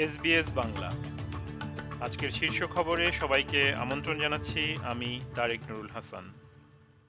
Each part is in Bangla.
এসবিএস বাংলা। আজকের শীর্ষ খবরে সবাইকে আমন্ত্রণ জানাচ্ছি, আমি তারেক নুরুল হাসান।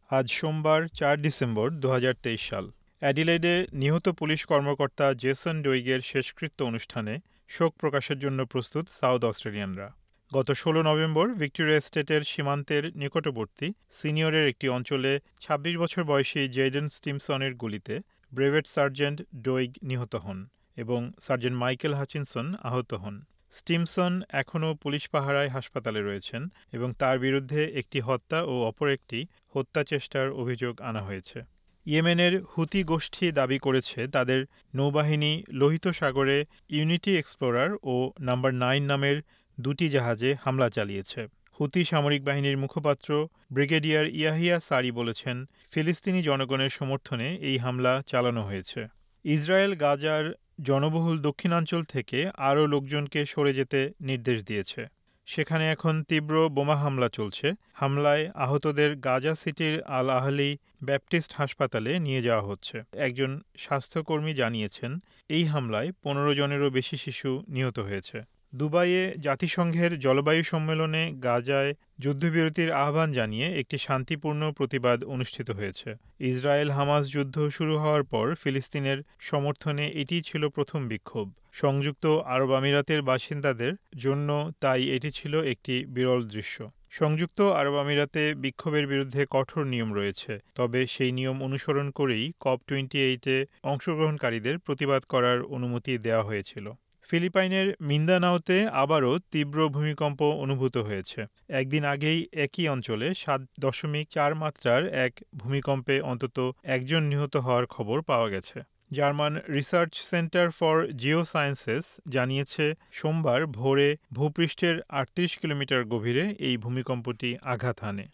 আজ সোমবার, চার ডিসেম্বর দু হাজার তেইশ সাল। অ্যাডিলেডে নিহত পুলিশ কর্মকর্তা জেসন ডোইগের শেষকৃত্য অনুষ্ঠানে শোক প্রকাশের জন্য প্রস্তুত সাউথ অস্ট্রেলিয়ানরা। গত ১৬ নভেম্বর ভিক্টোরিয়া স্টেটের সীমান্তের নিকটবর্তী সিনিয়রের একটি অঞ্চলে ২৬ বছর বয়সী জেডেন স্টিমসনের গুলিতে ব্রেভেট সার্জেন্ট ডোইগ নিহত হন। এবং সার্জেন্ট মাইকেল হাচিনসন আহত হন। স্টিমসন এখনও পুলিশ পাহারায় হাসপাতালে রয়েছেন এবং তার বিরুদ্ধে একটি হত্যা ও অপর একটি হত্যা চেষ্টার অভিযোগ আনা হয়েছে। ইয়েমেনের হুতি গোষ্ঠী দাবি করেছে তাদের নৌবাহিনী লোহিত সাগরে ইউনিটি এক্সপ্লোরার ও নাম্বার নাইন নামের দুটি জাহাজে হামলা চালিয়েছে। হুতি সামরিক বাহিনীর মুখপাত্র ব্রিগেডিয়ার ইয়াহিয়া সারি বলেছেন, ফিলিস্তিনি জনগণের সমর্থনে এই হামলা চালানো হয়েছে। ইসরায়েল গাজার জনবহুল দক্ষিণাঞ্চল থেকে আরও লোকজনকে সরে যেতে নির্দেশ দিয়েছে। সেখানে এখন তীব্র বোমা হামলা চলছে। হামলায় আহতদের গাজা সিটির আল আহলি ব্যাপটিস্ট হাসপাতালে নিয়ে যাওয়া হচ্ছে। একজন স্বাস্থ্যকর্মী জানিয়েছেন, এই হামলায় পনেরো জনেরও বেশি শিশু নিহত হয়েছে। দুবাইয়ে জাতিসংঘের জলবায়ু সম্মেলনে গাজায় যুদ্ধবিরতির আহ্বান জানিয়ে একটি শান্তিপূর্ণ প্রতিবাদ অনুষ্ঠিত হয়েছে। ইসরায়েল হামাস যুদ্ধ শুরু হওয়ার পর ফিলিস্তিনের সমর্থনে এটি ছিল প্রথম বিক্ষোভ। সংযুক্ত আরব আমিরাতের বাসিন্দাদের জন্য তাই এটি ছিল একটি বিরল দৃশ্য। সংযুক্ত আরব আমিরাতে বিক্ষোভের বিরুদ্ধে কঠোর নিয়ম রয়েছে, তবে সেই নিয়ম অনুসরণ করেই কপ টোয়েন্টি এইটে অংশগ্রহণকারীদের প্রতিবাদ করার অনুমতি দেওয়া হয়েছিল। ফিলিপাইনের মিন্দানাওতে আবারও তীব্র ভূমিকম্প অনুভূত হয়েছে। একদিন আগেই একই অঞ্চলে সাত দশমিক চার মাত্রার এক ভূমিকম্পে অন্তত একজন নিহত হওয়ার খবর পাওয়া গেছে। German Research Centre for Geosciences জানিয়েছে, সোমবার ভোরে ভূপৃষ্ঠের আটত্রিশ কিলোমিটার গভীরে এই ভূমিকম্পটি আঘাত হানে।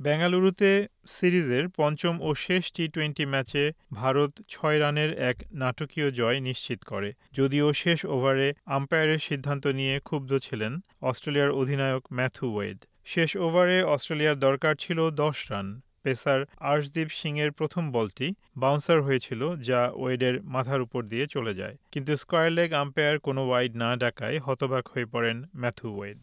বেঙ্গালুরুতে সিরিজের পঞ্চম ও শেষ টি টোয়েন্টি ম্যাচে ভারত ছয় রানের এক নাটকীয় জয় নিশ্চিত করে। যদিও শেষ ওভারে আম্পায়ারের সিদ্ধান্ত নিয়ে ক্ষুব্ধ ছিলেন অস্ট্রেলিয়ার অধিনায়ক ম্যাথু ওয়েড। শেষ ওভারে অস্ট্রেলিয়ার দরকার ছিল দশ রান। পেসার আর্শদীপ সিংয়ের প্রথম বলটি বাউন্সার হয়েছিল, যা ওয়েডের মাথার উপর দিয়ে চলে যায়। কিন্তু স্কোয়ার লেগ আম্পায়ার কোনো ওয়াইড না ডাকায় হতবাক হয়ে পড়েন ম্যাথু ওয়েড।